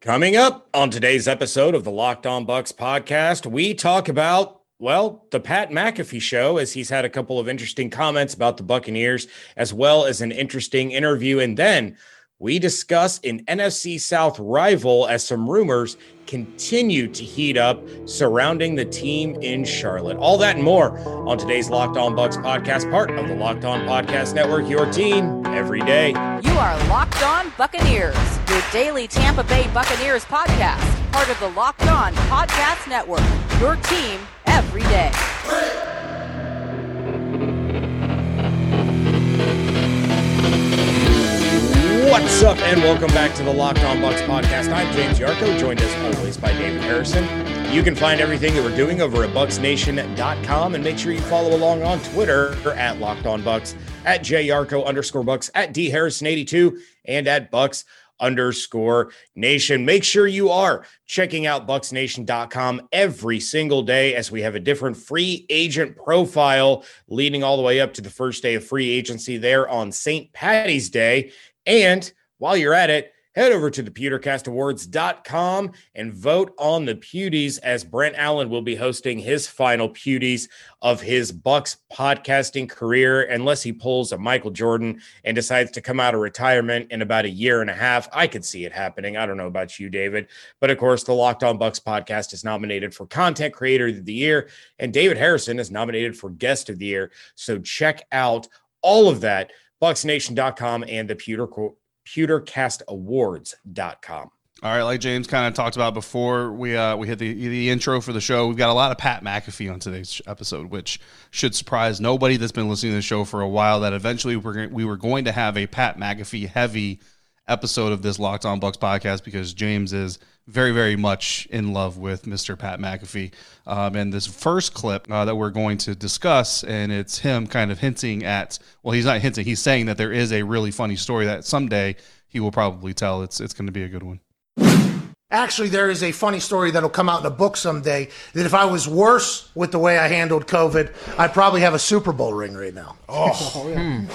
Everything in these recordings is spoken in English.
Coming up on today's episode of the Locked On Bucks podcast, we talk about, well, the Pat McAfee show, as he's had a couple of interesting comments about the Buccaneers, as well as an interesting interview. And then we discuss an NFC South rival as some rumors continue to heat up surrounding the team in Charlotte. All that and more on today's Locked On Bucks podcast, part of the Locked On Podcast Network, your team every day. You are Locked On Buccaneers, your daily Tampa Bay Buccaneers podcast, part of the Locked On Podcast Network, your team every day. What's up, and welcome back to the Locked On Bucks podcast. I'm James Yarcho, joined as always by David Harrison. You can find everything that we're doing over at bucksnation.com and make sure you follow along on Twitter at Locked On Bucks, at JYarcho underscore bucks, at D Harrison82, and at bucks underscore nation. Make sure you are checking out bucksnation.com every single day as we have a different free agent profile leading all the way up to the first day of free agency there on St. Patty's Day. And while you're at it, head over to the pewtercastawards.com and vote on the Pewties as Brent Allen will be hosting his final Pewties of his bucks podcasting career unless he pulls a Michael Jordan and decides to come out of retirement in about a year and a half. I could see it happening. I don't know about you, David. But of course, the Locked On Bucs podcast is nominated for Content Creator of the Year, and David Harrison is nominated for Guest of the Year. So check out all of that bucsnation.com and the pewter pewtercastawards.com all right, like James kind of talked about before we uh, we hit the the intro for the show, we've got a lot of Pat McAfee on today's episode, which should surprise nobody that's been listening to the show for a while. That eventually we're we were going to have a Pat McAfee heavy episode of this Locked On Bucks podcast because James is very, very much in love with Mr. Pat McAfee. Um, and this first clip uh, that we're going to discuss, and it's him kind of hinting at, well, he's not hinting, he's saying that there is a really funny story that someday he will probably tell. It's, it's going to be a good one. Actually, there is a funny story that'll come out in a book someday that if I was worse with the way I handled COVID, I'd probably have a Super Bowl ring right now. Oh, yeah. hmm.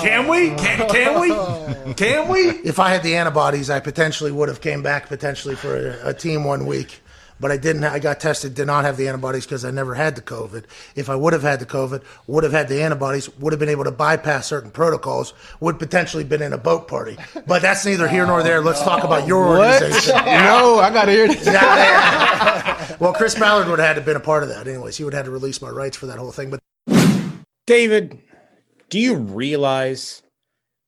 Can we? Can, can we? Can we? If I had the antibodies, I potentially would have came back potentially for a, a team one week. But I didn't. I got tested, did not have the antibodies because I never had the COVID. If I would have had the COVID, would have had the antibodies, would have been able to bypass certain protocols, would potentially been in a boat party. But that's neither here nor there. Let's talk about your what? organization. no, I got to hear this. well, Chris Ballard would have had to been a part of that. Anyways, he would have had to release my rights for that whole thing. But David, do you realize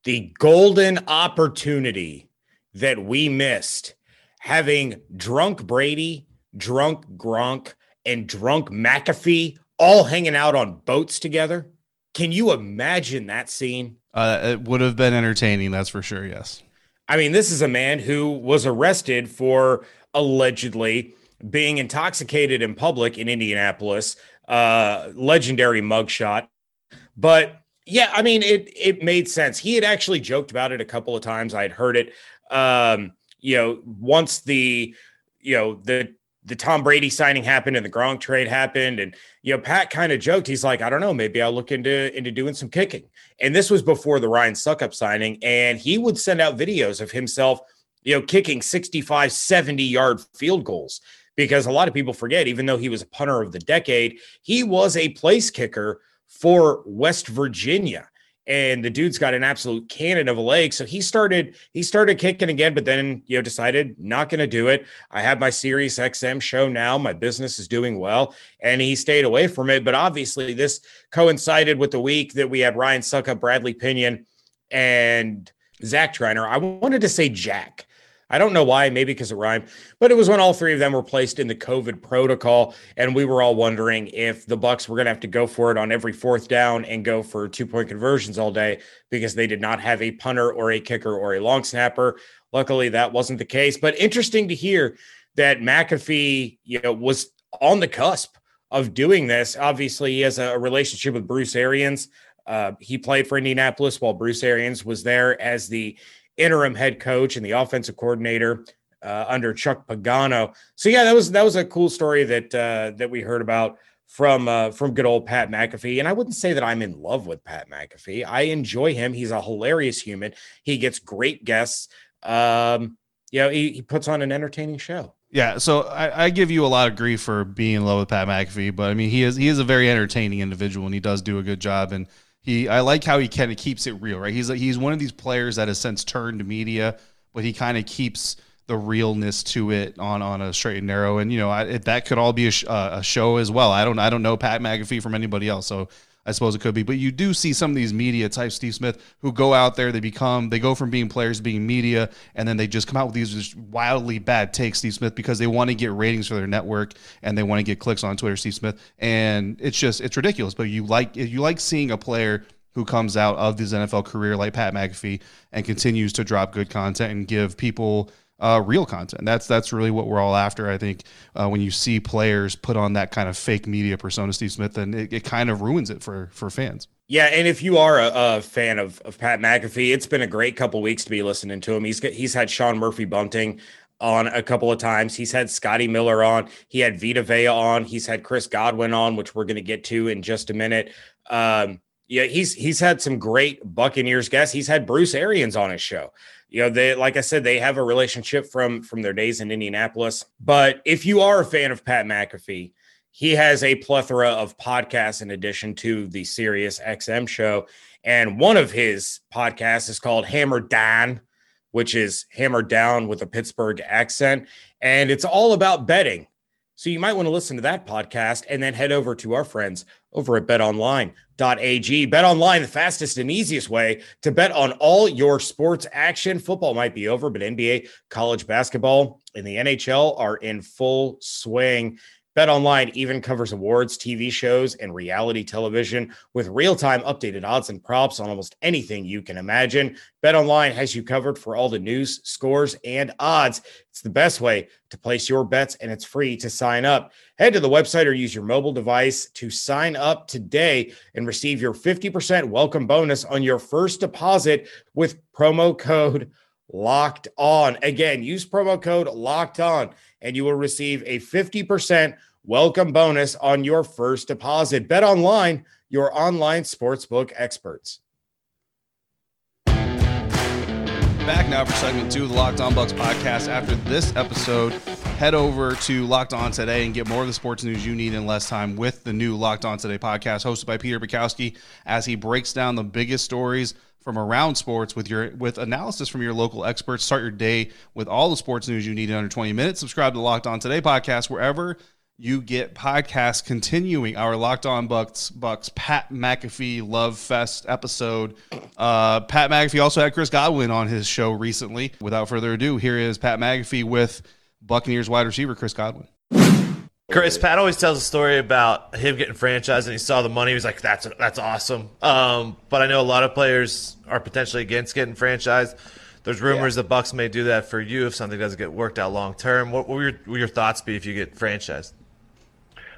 the golden opportunity that we missed having drunk Brady, drunk Gronk, and drunk McAfee all hanging out on boats together? Can you imagine that scene? Uh, it would have been entertaining, that's for sure. Yes. I mean, this is a man who was arrested for allegedly being intoxicated in public in Indianapolis, uh, legendary mugshot. But yeah, I mean, it it made sense. He had actually joked about it a couple of times. I had heard it. Um, you know, once the you know the the Tom Brady signing happened and the Gronk trade happened, and you know, Pat kind of joked. He's like, I don't know, maybe I'll look into into doing some kicking. And this was before the Ryan Succop signing, and he would send out videos of himself, you know, kicking 65, 70 yard field goals. Because a lot of people forget, even though he was a punter of the decade, he was a place kicker for West Virginia. And the dude's got an absolute cannon of a leg. So he started, he started kicking again, but then, you know, decided not to do it. I have my Sirius XM show now. My business is doing well. And he stayed away from it. But obviously, this coincided with the week that we had Ryan Succop, Bradley Pinion, and Zach Triner. I wanted to say Jack I don't know why, maybe because it rhymed, but it was when all three of them were placed in the COVID protocol, and we were all wondering if the Bucks were going to have to go for it on every fourth down and go for two point conversions all day because they did not have a punter or a kicker or a long snapper. Luckily, that wasn't the case. But interesting to hear that McAfee, you know, was on the cusp of doing this. Obviously, he has a relationship with Bruce Arians. Uh, he played for Indianapolis while Bruce Arians was there as the interim head coach and the offensive coordinator uh, under Chuck Pagano. So yeah, that was that was a cool story that uh, that we heard about from uh, from good old Pat McAfee. And I wouldn't say that I'm in love with Pat McAfee. I enjoy him. He's a hilarious human. He gets great guests. Um, you know, he, he puts on an entertaining show. Yeah, so I, I, give you a lot of grief for being in love with Pat McAfee, but I mean he is he is a very entertaining individual and he does do a good job and he I like how he kind of keeps it real, right? He's he's one of these players that has since turned media, but he kind of keeps the realness to it on on a straight and narrow, and you know I, that could all be a, sh- uh, a show as well. I don't I don't know Pat McAfee from anybody else, so I suppose it could be. But you do see some of these media type Steve Smith who go out there, they become, they go from being players to being media, and then they just come out with these just wildly bad takes, Steve Smith, because they want to get ratings for their network and they want to get clicks on Twitter, Steve Smith, and it's just it's ridiculous. But you like you like seeing a player who comes out of his NFL career like Pat McAfee and continues to drop good content and give people uh, real content. That's that's really what we're all after. I think uh, when you see players put on that kind of fake media persona, Steve Smith, then it, it kind of ruins it for for fans. Yeah, and if you are a, a fan of, of Pat McAfee, it's been a great couple weeks to be listening to him. He's he's had Sean Murphy Bunting on a couple of times. He's had Scotty Miller on. He had Vita Vea on. He's had Chris Godwin on, which we're going to get to in just a minute. Um, yeah, he's he's had some great Buccaneers guests. He's had Bruce Arians on his show you know they like i said they have a relationship from from their days in indianapolis. But if you are a fan of pat mcafee he has a plethora of podcasts in addition to the sirius xm show. And one of his podcasts is called hammer down which is hammer down with a pittsburgh accent. And it's all about betting so you might want to listen to that podcast and then head over to our friends over at betonline.ag. Betonline, the fastest and easiest way to bet on all your sports action. Football might be over, but NBA, college basketball, and the NHL are in full swing. Bet Online even covers awards, TV shows, and reality television with real time updated odds and props on almost anything you can imagine. Bet Online has you covered for all the news, scores, and odds. It's the best way to place your bets, and it's free to sign up. Head to the website or use your mobile device to sign up today and receive your 50% welcome bonus on your first deposit with promo code locked on. Again, use promo code locked on and you will receive a 50% welcome bonus on your first deposit. Bet online, your online sportsbook experts. Back now for segment two of the Locked On Bucks podcast. After this episode, head over to Locked On Today and get more of the sports news you need in less time with the new Locked On Today podcast, hosted by Peter Bukowski, as he breaks down the biggest stories from around sports with your with analysis from your local experts. Start your day with all the sports news you need in under 20 minutes. Subscribe to Locked On Today podcast wherever you get podcasts continuing our Locked On Bucks Bucs Pat McAfee Love Fest episode. Uh, Pat McAfee also had Chris Godwin on his show recently. Without further ado, here is Pat McAfee with Buccaneers wide receiver Chris Godwin. Chris, Pat always tells a story about him getting franchised and he saw the money. He was like, "That's that's awesome." Um, but I know a lot of players are potentially against getting franchised. There's rumors yeah. the Bucs may do that for you if something doesn't get worked out long term. What, what will your, your thoughts be if you get franchised?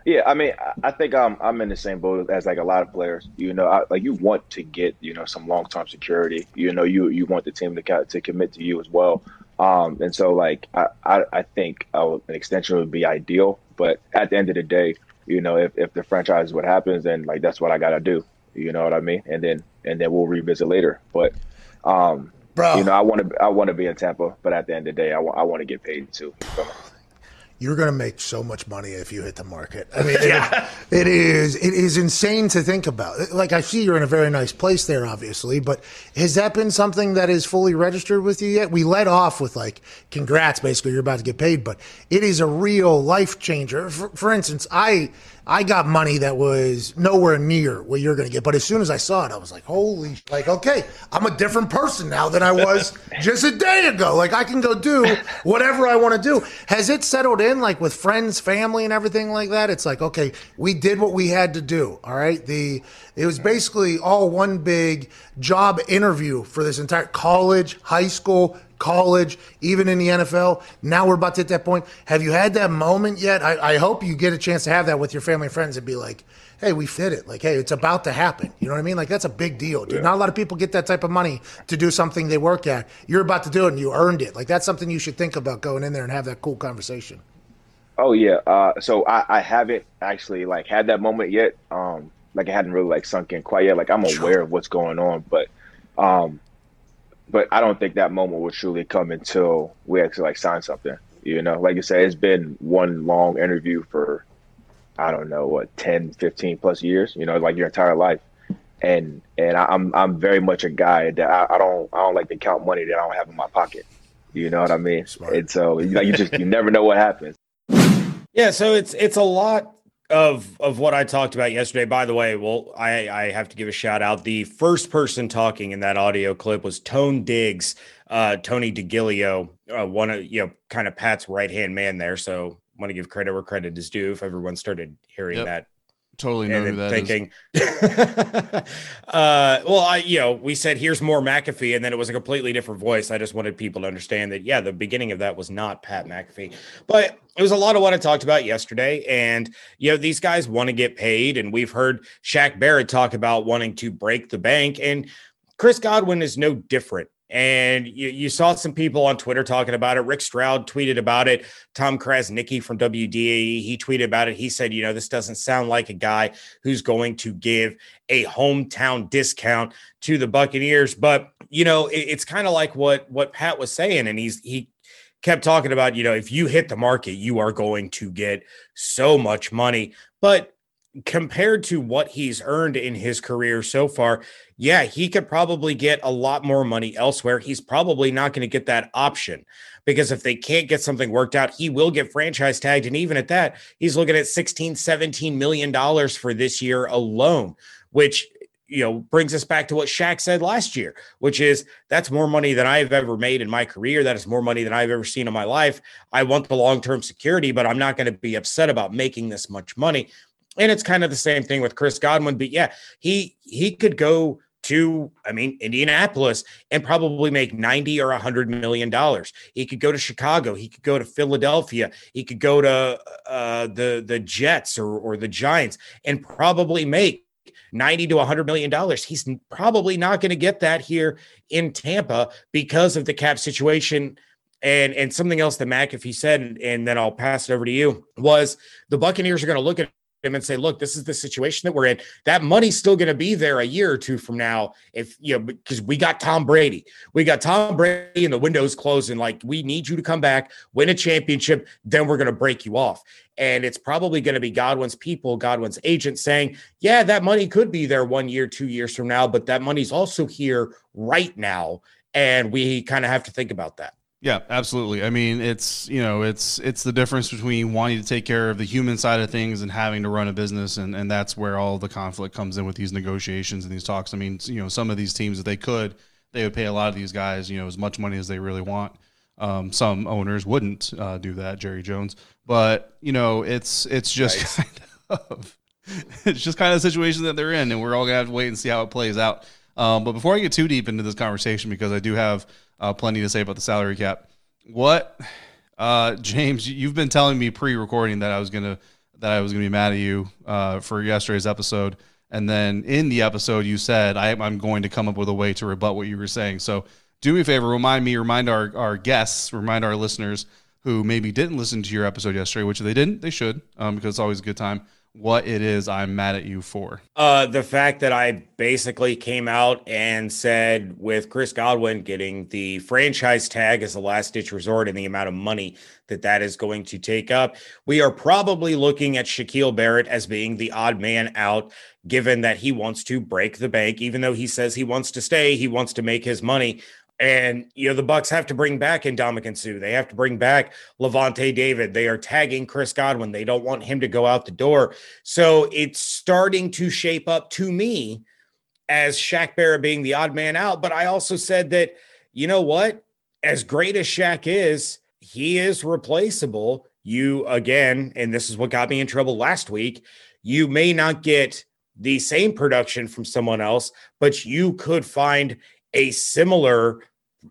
Yeah, I mean, I think um, I'm in the same boat as like a lot of players. You know, I, like you want to get you know some long term security. You know, you you want the team to to commit to you as well. Um, and so like I I, I think uh, an extension would be ideal. But at the end of the day, you know, if if the franchise is what happens, then like that's what I gotta do. You know what I mean? And then and then we'll revisit later. But um, Bro. you know, I want to I want to be in Tampa, but at the end of the day, I want I want to get paid too you're going to make so much money if you hit the market. I mean, yeah. it, it is it is insane to think about. Like I see you're in a very nice place there, obviously, but has that been something that is fully registered with you yet? We let off with like, congrats, basically, you're about to get paid, but it is a real life changer. For, for instance, I I got money that was nowhere near what you're going to get. But as soon as I saw it, I was like, holy, like, okay, I'm a different person now than I was just a day ago. Like, I can go do whatever I want to do. Has it settled in, like, with friends, family, and everything like that? It's like, okay, we did what we had to do. All right. The, it was basically all one big job interview for this entire college, high school, college, even in the NFL. Now we're about to hit that point. Have you had that moment yet? I, I hope you get a chance to have that with your family and friends and be like, hey, we fit it. Like, hey, it's about to happen. You know what I mean? Like, that's a big deal, dude. Yeah. Not a lot of people get that type of money to do something they work at. You're about to do it and you earned it. Like, that's something you should think about going in there and have that cool conversation. Oh yeah. Uh, so I, I haven't actually like had that moment yet. Um, like it hadn't really like sunk in quite yet. Like I'm aware of what's going on, but um, but I don't think that moment will truly come until we actually like sign something. You know, like you said, it's been one long interview for I don't know what 10, 15 plus years. You know, like your entire life. And and I, I'm I'm very much a guy that I, I don't I don't like to count money that I don't have in my pocket. You know what I mean? Smart. And so like you just you never know what happens. Yeah, so it's it's a lot of of what I talked about yesterday. By the way, well, I I have to give a shout out. The first person talking in that audio clip was Tone Diggs, uh, Tony DeGilio, uh, one of you know kind of Pat's right hand man there. So want to give credit where credit is due. If everyone started hearing Yep. that Totally know who that is. thinking, uh, well, I, you know, we said here's more McAfee, and then it was a completely different voice. I just wanted people to understand that, yeah, the beginning of that was not Pat McAfee, but it was a lot of what I talked about yesterday. And you know, these guys want to get paid, and we've heard Shaq Barrett talk about wanting to break the bank, and Chris Godwin is no different. And you, you saw some people on Twitter talking about it. Rick Stroud tweeted about it. Tom Krasniqi from WDAE, he tweeted about it. He said, you know, this doesn't sound like a guy who's going to give a hometown discount to the Buccaneers. But, you know, it- it's kind of like what what Pat was saying. And he's he kept talking about, you know, if you hit the market, you are going to get so much money. But compared to what he's earned in his career so far, yeah, he could probably get a lot more money elsewhere. He's probably not going to get that option because if they can't get something worked out, he will get franchise tagged. And even at that, he's looking at 16, 17 million dollars for this year alone, which you know brings us back to what Shaq said last year, which is that's more money than I've ever made in my career. That is more money than I've ever seen in my life. I want the long-term security, but I'm not going to be upset about making this much money. And it's kind of the same thing with Chris Godwin. But yeah, he he could go to, I mean, Indianapolis and probably make 90 or 100 million dollars. He could go to Chicago. He could go to Philadelphia. He could go to uh, the the Jets or or the Giants and probably make 90 to 100 million dollars. He's probably not going to get that here in Tampa because of the cap situation. And and something else that McAfee said, and, and then I'll pass it over to you, was the Buccaneers are going to look at him and say, look, this is the situation that we're in. That money's still going to be there a year or two from now. If you know, because we got Tom Brady, we got Tom Brady and the window's closing. Like, we need you to come back, win a championship, then we're going to break you off. And it's probably going to be Godwin's people, Godwin's agent saying, yeah, that money could be there one year, two years from now, but that money's also here right now. And we kind of have to think about that. Yeah, absolutely. I mean, it's you know, it's it's the difference between wanting to take care of the human side of things and having to run a business, and and that's where all the conflict comes in with these negotiations and these talks. I mean, you know, some of these teams, if they could, they would pay a lot of these guys, you know, as much money as they really want. Um, some owners wouldn't uh, do that, Jerry Jones, but you know, it's it's just kind of it's just kind of the situation that they're in, and we're all gonna have to wait and see how it plays out. Um, but before I get too deep into this conversation, because I do have uh, plenty to say about the salary cap, what, uh, James, you've been telling me pre-recording that I was gonna that I was gonna be mad at you uh, for yesterday's episode, and then in the episode you said I, I'm going to come up with a way to rebut what you were saying. So do me a favor, remind me, remind our our guests, remind our listeners who maybe didn't listen to your episode yesterday, which if they didn't, they should, um, because it's always a good time. What it is I'm mad at you for? Uh, the fact that I basically came out and said, with Chris Godwin getting the franchise tag as a last ditch resort and the amount of money that that is going to take up, we are probably looking at Shaquille Barrett as being the odd man out, given that he wants to break the bank. Even though he says he wants to stay, he wants to make his money. And you know the Bucks have to bring back Ndamukong Suh. They have to bring back Lavonte David. They are tagging Chris Godwin. They don't want him to go out the door. So it's starting to shape up to me as Shaq Barrett being the odd man out. But I also said that, you know what? As great as Shaq is, he is replaceable. You again, and this is what got me in trouble last week. You may not get the same production from someone else, but you could find a similar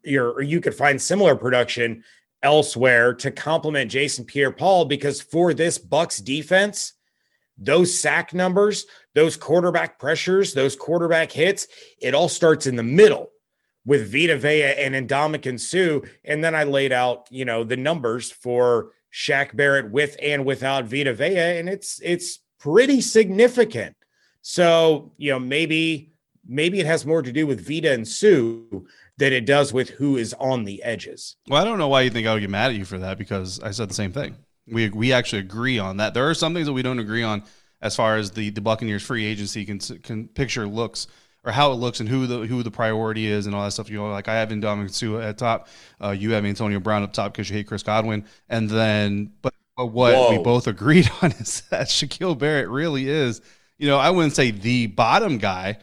your or you could find similar production elsewhere to complement Jason Pierre-Paul because for this Bucks defense, those sack numbers, those quarterback pressures, those quarterback hits, it all starts in the middle with Vita Vea and Ndamukong Suh. And then I laid out, you know, the numbers for Shaq Barrett with and without Vita Vea, and it's it's pretty significant. So, you know, maybe maybe it has more to do with Vita and Sue than it does with who is on the edges. Well, I don't know why you think I would get mad at you for that because I said the same thing. We we actually agree on that. There are some things that we don't agree on as far as the the Buccaneers free agency can can picture looks or how it looks and who the who the priority is and all that stuff. You know, like I have Ndamukong Suh at top, uh, you have Antonio Brown up top because you hate Chris Godwin, and then but, but what Whoa. we both agreed on is that Shaquille Barrett really is. You know, I wouldn't say the bottom guy,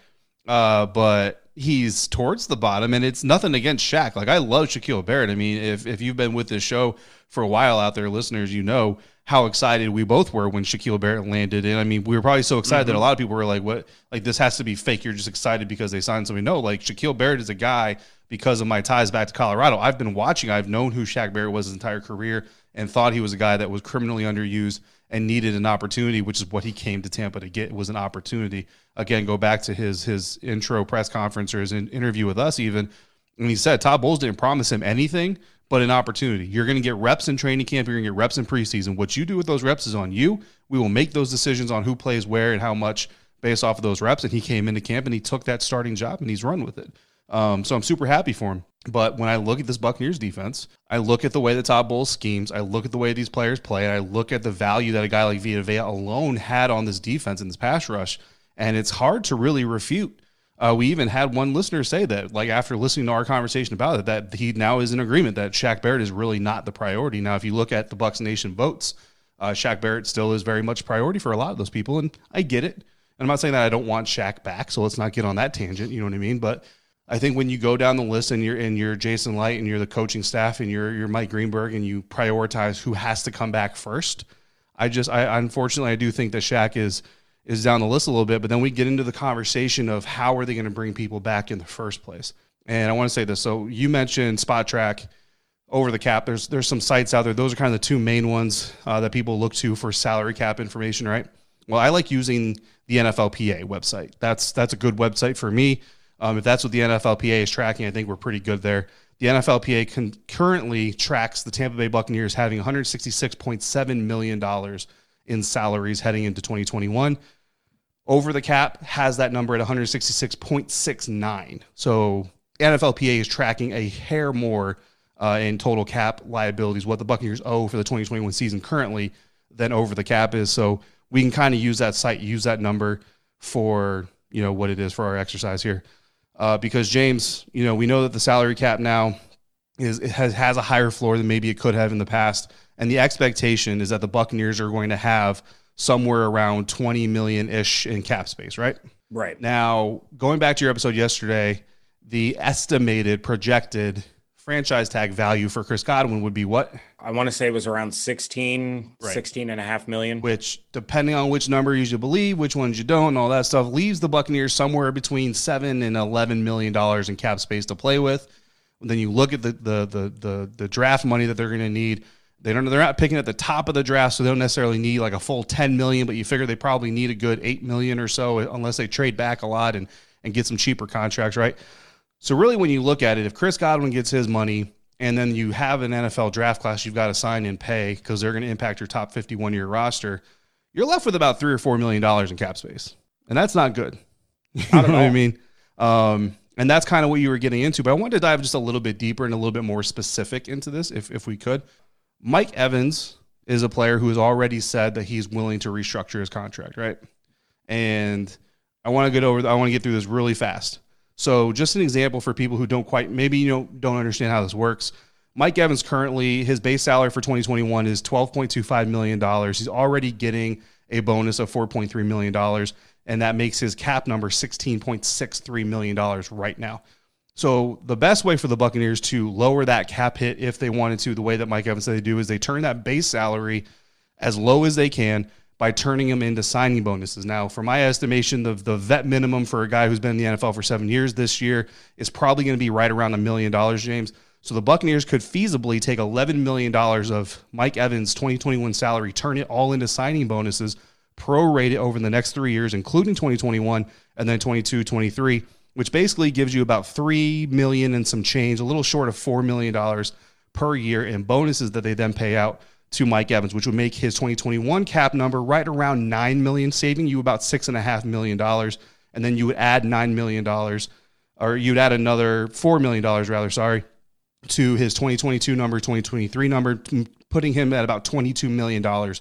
uh, but he's towards the bottom, and it's nothing against Shaq. Like I love Shaquille Barrett. I mean, if if you've been with this show for a while out there, listeners, you know how excited we both were when Shaquille Barrett landed. And I mean, we were probably so excited that a mm-hmm. lot of people were like, "What? Like this has to be fake? You're just excited because they signed somebody?" No, like Shaquille Barrett is a guy because of my ties back to Colorado. I've been watching. I've known who Shaq Barrett was his entire career, and thought he was a guy that was criminally underused and needed an opportunity, which is what he came to Tampa to get was an opportunity. Again, go back to his his intro press conference or his in- interview with us even, and he said Todd Bowles didn't promise him anything but an opportunity. You're going to get reps in training camp. You're going to get reps in preseason. What you do with those reps is on you. We will make those decisions on who plays where and how much based off of those reps. And he came into camp and he took that starting job and he's run with it. Um, so I'm super happy for him. But when I look at this Buccaneers defense, I look at the way the Todd Bowles schemes, I look at the way these players play, and I look at the value that a guy like Vita Vea alone had on this defense in this pass rush. And it's hard to really refute. Uh, we even had one listener say that, like after listening to our conversation about it, that he now is in agreement that Shaq Barrett is really not the priority. Now, if you look at the Bucks Nation votes, uh, Shaq Barrett still is very much priority for a lot of those people, and I get it. And I'm not saying that I don't want Shaq back, so let's not get on that tangent. You know what I mean? But I think when you go down the list and you're and you're Jason Licht and you're the coaching staff and you're you're Mike Greenberg and you prioritize who has to come back first, I just I unfortunately I do think that Shaq is is down the list a little bit, but then we get into the conversation of how are they going to bring people back in the first place. And I want to say this. So you mentioned Spotrac over the cap. There's there's some sites out there. Those are kind of the two main ones uh, that people look to for salary cap information, right? Well, I like using the NFLPA website. That's that's a good website for me. Um, if that's what the NFLPA is tracking, I think we're pretty good there. The NFLPA con- currently tracks the Tampa Bay Buccaneers having 166.7 million dollars in salaries heading into 2021 over the cap has that number at 166.69. So NFLPA is tracking a hair more uh, in total cap liabilities, what the Buccaneers owe for the 2021 season currently than over the cap is. So we can kind of use that site, use that number for you know what it is for our exercise here. Uh, because James, you know, we know that the salary cap now is it has has a higher floor than maybe it could have in the past, and the expectation is that the Buccaneers are going to have somewhere around 20 million ish in cap space, right? Right. Now, going back to your episode yesterday, the estimated projected franchise tag value for Chris Godwin would be what? I want to say it was around 16, Right. 16 and a half million. Which, depending on which number you believe, which ones you don't, and all that stuff, leaves the Buccaneers somewhere between seven and eleven million dollars in cap space to play with. Then you look at the the the the, the draft money that they're going to need. They don't. They're not picking at the top of the draft, so they don't necessarily need like a full ten million. But you figure they probably need a good eight million or so, unless they trade back a lot and and get some cheaper contracts, right? So really, when you look at it, if Chris Godwin gets his money, and then you have an NFL draft class you've got to sign and pay because they're going to impact your top 51 year roster, you're left with about three or four million dollars in cap space, and that's not good. You know what I mean? Um, and that's kind of what you were getting into. But I wanted to dive just a little bit deeper and a little bit more specific into this, if if we could. Mike Evans is a player who has already said that he's willing to restructure his contract, right? And I want to get over. I want to get through this really fast. So, just an example for people who don't quite, maybe you know, don't understand how this works. Mike Evans currently his base salary for 2021 is 12.25 million dollars. He's already getting a bonus of 4.3 million dollars, and that makes his cap number 16.63 million dollars right now. So the best way for the Buccaneers to lower that cap hit, if they wanted to, the way that Mike Evans said they do, is they turn that base salary as low as they can by turning them into signing bonuses. Now, for my estimation, the the vet minimum for a guy who's been in the NFL for seven years this year is probably going to be right around a million dollars, James. So the Buccaneers could feasibly take eleven million dollars of Mike Evans' 2021 salary, turn it all into signing bonuses, prorate it over the next three years, including 2021 and then 22, 23, which basically gives you about 3 million and some change, a little short of four million dollars per year in bonuses that they then pay out to Mike Evans, which would make his 2021 cap number right around nine million, saving you about six and a half million dollars, and then you would add nine million dollars or you'd add another $4 million, rather, sorry, to his 2022 number, 2023 number, putting him at about $22 million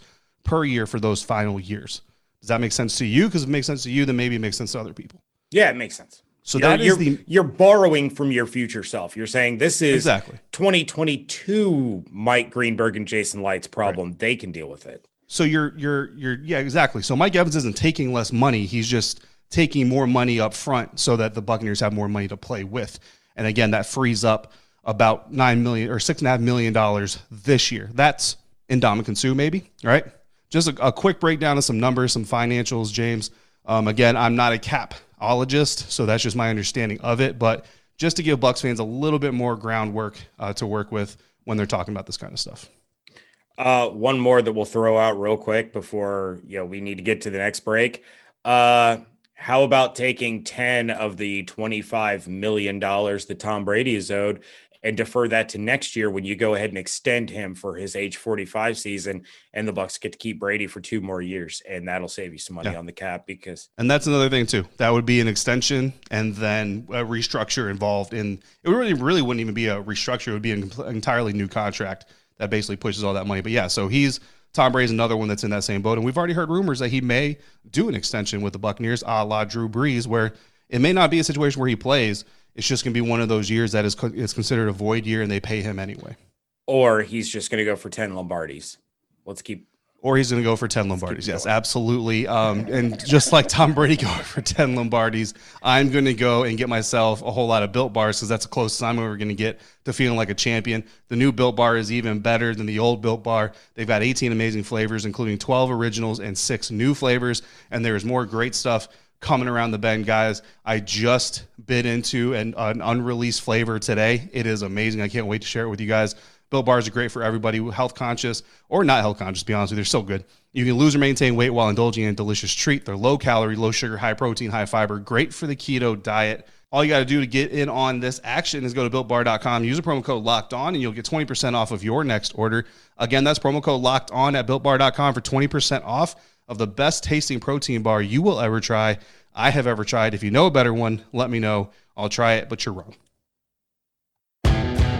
per year for those final years. Does that make sense to you? Because it makes sense to you, then maybe it makes sense to other people. Yeah, it makes sense. So You're- you're, the you're borrowing from your future self. You're saying this is Exactly. 2022 Mike Greenberg and Jason Licht's problem. They can deal with it. So you're you're you're yeah exactly. So Mike Evans isn't taking less money. He's just taking more money up front so that the Buccaneers have more money to play with. And again, that frees up about nine million or six and a half million dollars this year. That's Ndamukong Suh, maybe right? Just a, a quick breakdown of some numbers, some financials, James. Um, again, I'm not a capologist, so that's just my understanding of it. But just to give Bucks fans a little bit more groundwork uh, to work with when they're talking about this kind of stuff. Uh, one more that we'll throw out real quick before you know we need to get to the next break. Uh, how about taking 10 of the 25 million dollars that Tom Brady is owed and defer that to next year when you go ahead and extend him for his age 45 season and the Bucks get to keep Brady for two more years and that'll save you some money Yeah. on the cap because And that's another thing too. That would be an extension and then a restructure involved in it really really wouldn't even be a restructure, it would be an entirely new contract that basically pushes all that money. But yeah, so he's Tom Brady's another one that's in that same boat. And we've already heard rumors that he may do an extension with the Buccaneers a la Drew Brees, where it may not be a situation where he plays. It's just going to be one of those years that is, co- is considered a void year and they pay him anyway. or he's just going to go for 10 Lombardis. Let's keep Or he's going to go for 10 Lombardis. Yes, absolutely. Um, and just like Tom Brady going for 10 Lombardis, I'm going to go and get myself a whole lot of built bars because that's the closest I'm ever going to get to feeling like a champion. The new built bar is even better than the old built bar. They've got 18 amazing flavors, including 12 originals and six new flavors. And there's more great stuff coming around the bend, guys. I just bit into an, an unreleased flavor today. It is amazing. I can't wait to share it with you guys. Built bars are great for everybody, health conscious or not health conscious. Be honest with you, they're so good. You can lose or maintain weight while indulging in a delicious treat. They're low calorie, low sugar, high protein, high fiber, great for the keto diet. All you got to do to get in on this action is go to builtbar.com, use the promo code locked on, and you'll get 20% off of your next order. Again, that's promo code locked on at builtbar.com for 20% off of the best tasting protein bar you will ever try. I have ever tried. If you know a better one, let me know. I'll try it, but you're wrong.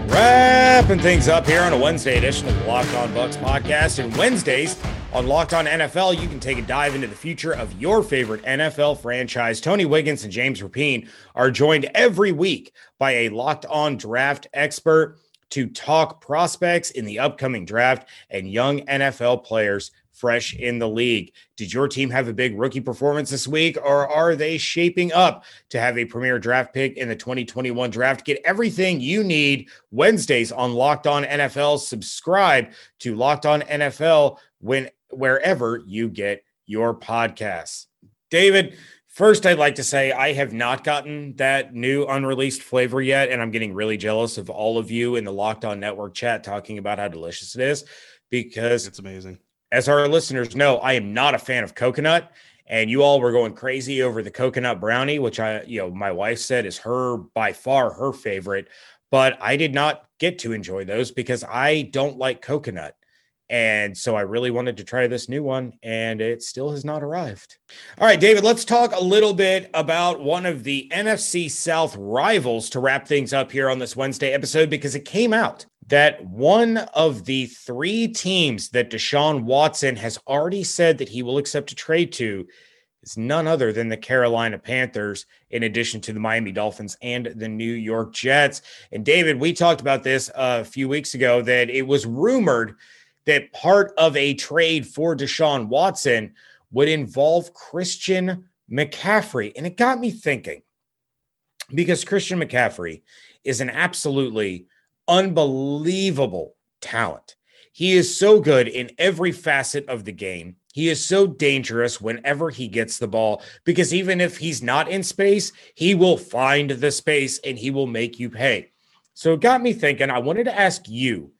Wrapping things up here on a Wednesday edition of the Locked On Bucks podcast. And Wednesdays on Locked On NFL, you can take a dive into the future of your favorite NFL franchise. Tony Wiggins and James Rapine are joined every week by a Locked On draft expert to talk prospects in the upcoming draft and young NFL players fresh in the league. Did your team have a big rookie performance this week, or are they shaping up to have a premier draft pick in the 2021 draft? Get everything you need Wednesdays on Locked On NFL. Subscribe to Locked On NFL when wherever you get your podcasts. David, first I'd like to say I have not gotten that new unreleased flavor yet, and I'm getting really jealous of all of you in the Locked On Network chat talking about how delicious it is because It's amazing. As our listeners know, I am not a fan of coconut. And you all were going crazy over the coconut brownie, which I, you know, my wife said is her by far her favorite. But I did not get to enjoy those because I don't like coconut. And so I really wanted to try this new one, and it still has not arrived. All right, David, let's talk a little bit about one of the NFC South rivals to wrap things up here on this Wednesday episode because it came out that one of the three teams that Deshaun Watson has already said that he will accept a trade to is none other than the Carolina Panthers, in addition to the Miami Dolphins and the New York Jets. And David, we talked about this uh, a few weeks ago that it was rumored that part of a trade for Deshaun Watson would involve Christian McCaffrey. And it got me thinking because Christian McCaffrey is an absolutely unbelievable talent. He is so good in every facet of the game. He is so dangerous whenever he gets the ball because even if he's not in space, he will find the space and he will make you pay. So it got me thinking. I wanted to ask you,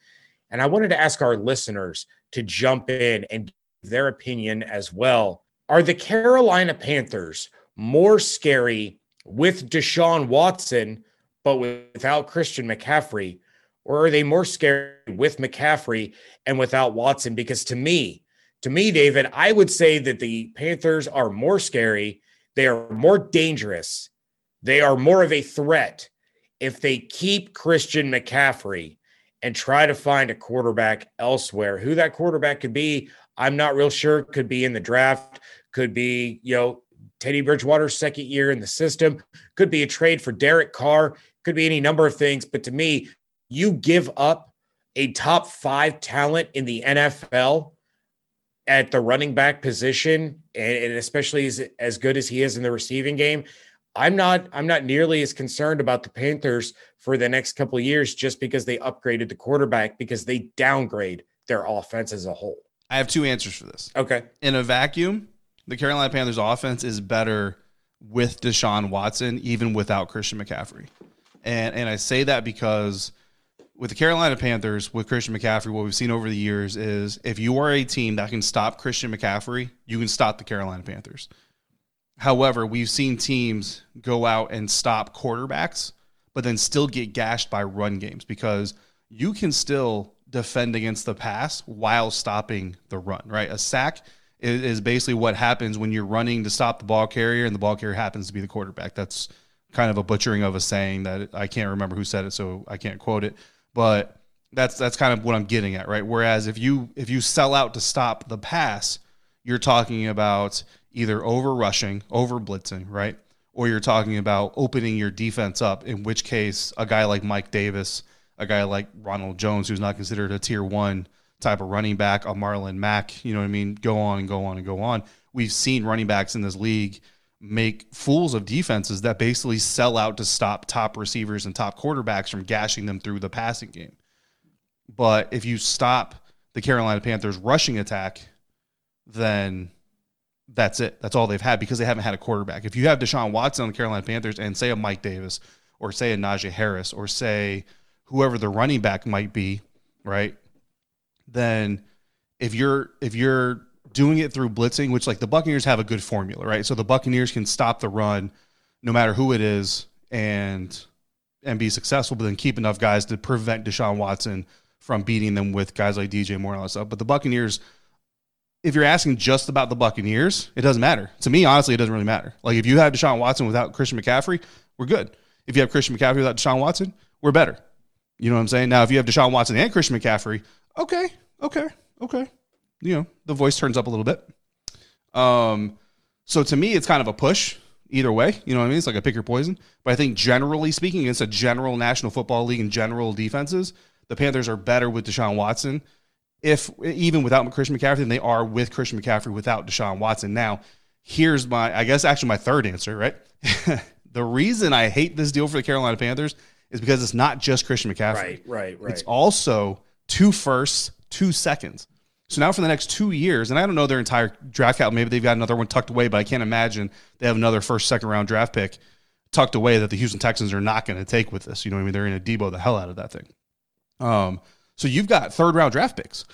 and I wanted to ask our listeners to jump in and give their opinion as well. Are the Carolina Panthers more scary with Deshaun Watson, but without Christian McCaffrey? Or are they more scary with McCaffrey and without Watson? Because to me, to me, David, I would say that the Panthers are more scary. They are more dangerous They are more of a threat if they keep Christian McCaffrey and try to find a quarterback elsewhere. Who that quarterback could be, I'm not real sure. Could be in the draft, could be, you know, Teddy Bridgewater's second year in the system, could be a trade for Derek Carr, could be any number of things. But to me, you give up a top five talent in the NFL at the running back position, and, especially as, as good as he is in the receiving game. I'm not I'm not nearly as concerned about the Panthers for the next couple of years just because they upgraded the quarterback because they downgrade their offense as a whole. I have two answers for this. Okay. In a vacuum, the Carolina Panthers offense is better with Deshaun Watson, even without Christian McCaffrey. And and I say that because with the Carolina Panthers, with Christian McCaffrey, what we've seen over the years is if you are a team that can stop Christian McCaffrey, you can stop the Carolina Panthers. However, we've seen teams go out and stop quarterbacks, but then still get gashed by run games because you can still defend against the pass while stopping the run, right? A sack is, is basically what happens when you're running to stop the ball carrier and the ball carrier happens to be the quarterback. That's kind of a butchering of a saying that I can't remember who said it, so I can't quote it. But that's that's kind of what I'm getting at, right? Whereas if you if you sell out to stop the pass, you're talking about either over rushing, over blitzing, right? Or you're talking about opening your defense up, in which case a guy like Mike Davis, a guy like Ronald Jones, who's not considered a tier one type of running back, a Marlon Mack, you know what I mean? Go on and go on and go on. We've seen running backs in this league make fools of defenses that basically sell out to stop top receivers and top quarterbacks from gashing them through the passing game. But if you stop the Carolina Panthers rushing attack, then that's it. That's all they've had because they haven't had a quarterback. If you have Deshaun Watson on the Carolina Panthers and say a Mike Davis or say a Najee Harris or say whoever the running back might be, right? Then if you're if you're doing it through blitzing, which like the Buccaneers have a good formula, right? So the Buccaneers can stop the run no matter who it is and and be successful, but then keep enough guys to prevent Deshaun Watson from beating them with guys like DJ Moore and all that stuff. But the Buccaneers if you're asking just about the Buccaneers, it doesn't matter. To me, honestly, it doesn't really matter. Like if you have Deshaun Watson without Christian McCaffrey, we're good. If you have Christian McCaffrey without Deshaun Watson, we're better. You know what I'm saying? Now, if you have Deshaun Watson and Christian McCaffrey, okay, okay, okay. You know, the voice turns up a little bit. Um, so to me, it's kind of a push either way. You know what I mean? It's like a pick your poison. But I think generally speaking, against a general National Football League and general defenses, the Panthers are better with Deshaun Watson if even without Christian McCaffrey than they are with Christian McCaffrey without Deshaun Watson. Now, here's my, I guess, actually my third answer, right? the reason I hate this deal for the Carolina Panthers is because it's not just Christian McCaffrey. Right, right, right. It's also two firsts, two seconds. So now for the next two years, and I don't know their entire draft cap. Maybe they've got another one tucked away, but I can't imagine they have another first, second round draft pick tucked away that the Houston Texans are not going to take with this. You know what I mean? They're going to Debo the hell out of that thing. Um, so you've got third round draft picks.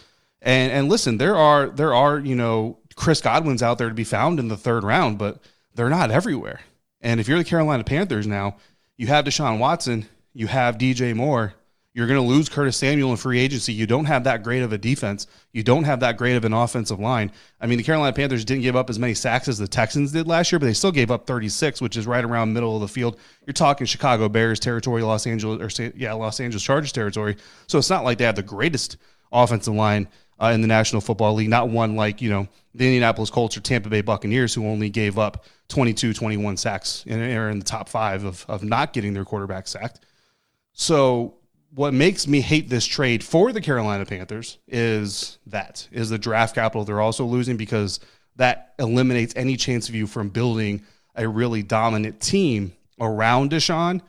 And and listen, there are there are, you know, Chris Godwin's out there to be found in the third round, but they're not everywhere. And if you're the Carolina Panthers now, you have Deshaun Watson, you have DJ Moore, you're going to lose Curtis Samuel in free agency. You don't have that great of a defense. You don't have that great of an offensive line. I mean, the Carolina Panthers didn't give up as many sacks as the Texans did last year, but they still gave up 36, which is right around middle of the field. You're talking Chicago Bears territory, Los Angeles, or yeah, Los Angeles Chargers territory. So it's not like they have the greatest offensive line uh, in the National Football League, not one like, you know, the Indianapolis Colts or Tampa Bay Buccaneers, who only gave up 22, 21 sacks and are in the top five of, of not getting their quarterback sacked. So what makes me hate this trade for the Carolina Panthers is that is the draft capital they're also losing because that eliminates any chance of you from building a really dominant team around Deshaun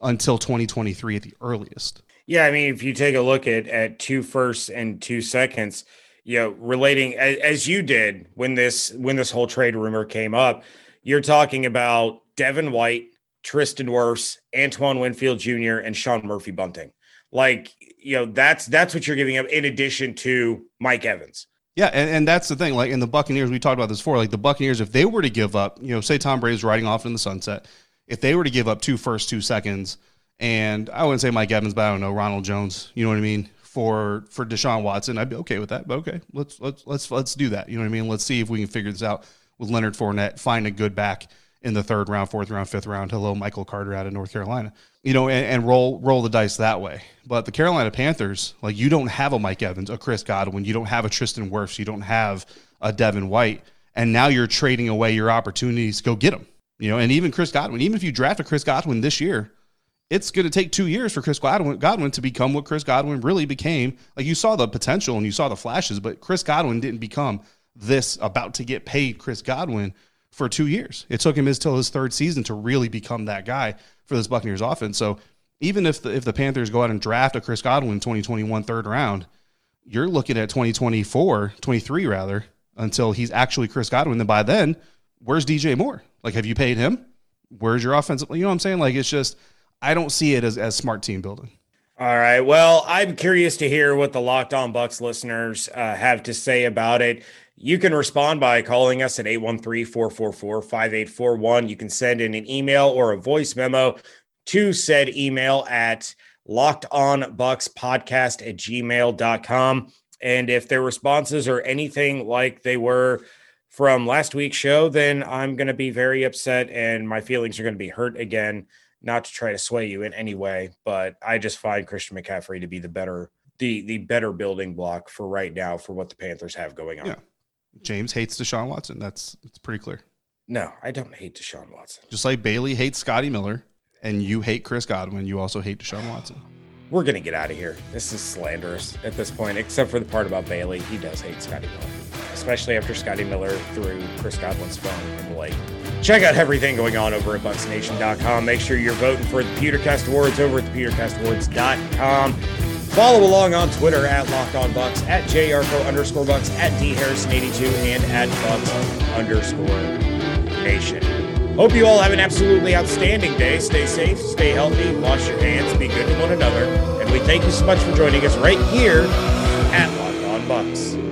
until 2023 at the earliest. Yeah, I mean, if you take a look at at two firsts and two seconds, you know, relating as, as you did when this when this whole trade rumor came up, you're talking about Devin White, Tristan Wirfs, Antoine Winfield Jr., and Sean Murphy Bunting. Like, you know, that's that's what you're giving up in addition to Mike Evans. Yeah, and, and that's the thing. Like in the Buccaneers, we talked about this before. Like the Buccaneers, if they were to give up, you know, say Tom Brady's riding off in the sunset, if they were to give up two first, two seconds, and I wouldn't say Mike Evans, but I don't know Ronald Jones. You know what I mean? For for Deshaun Watson, I'd be okay with that. But okay, let's let's let's let's do that. You know what I mean? Let's see if we can figure this out with Leonard Fournette, find a good back in the third round, fourth round, fifth round. Hello, Michael Carter out of North Carolina. You know, and, and roll roll the dice that way. But the Carolina Panthers, like you don't have a Mike Evans, a Chris Godwin, you don't have a Tristan Wirfs, you don't have a Devin White, and now you're trading away your opportunities to go get them. You know, and even Chris Godwin, even if you draft a Chris Godwin this year, it's going to take two years for Chris Godwin, Godwin to become what Chris Godwin really became. Like you saw the potential and you saw the flashes, but Chris Godwin didn't become this about to get paid Chris Godwin for two years. It took him his his third season to really become that guy for this Buccaneers offense. So even if the, if the Panthers go out and draft a Chris Godwin 2021 third round, you're looking at 2024, 23 rather, until he's actually Chris Godwin. Then by then, where's DJ Moore? Like, have you paid him? Where's your offensive? You know what I'm saying? Like, it's just I don't see it as, as smart team building. All right. Well, I'm curious to hear what the Locked On Bucs listeners uh, have to say about it. You can respond by calling us at 813 444 5841. You can send in an email or a voice memo to said email at lockedonbucspodcast at gmail.com. And if their responses are anything like they were from last week's show, then I'm going to be very upset and my feelings are going to be hurt again not to try to sway you in any way, but I just find Christian McCaffrey to be the better the the better building block for right now for what the Panthers have going on. Yeah. James hates Deshaun Watson. That's it's pretty clear. No, I don't hate Deshaun Watson. Just like Bailey hates Scotty Miller and you hate Chris Godwin, you also hate Deshaun Watson. We're gonna get out of here. This is slanderous at this point, except for the part about Bailey. He does hate Scotty Miller, especially after Scotty Miller threw Chris Godwin's phone in the lake. Check out everything going on over at BucsNation.com. Make sure you're voting for the Pewtercast Awards over at thepewtercastawards.com. Follow along on Twitter at Locked On Bucs, at JRCO underscore Bucks, at D Harrison82, and at Bucks underscore Nation. Hope you all have an absolutely outstanding day. Stay safe, stay healthy, wash your hands, be good to one another. And we thank you so much for joining us right here at Locked On Bucs.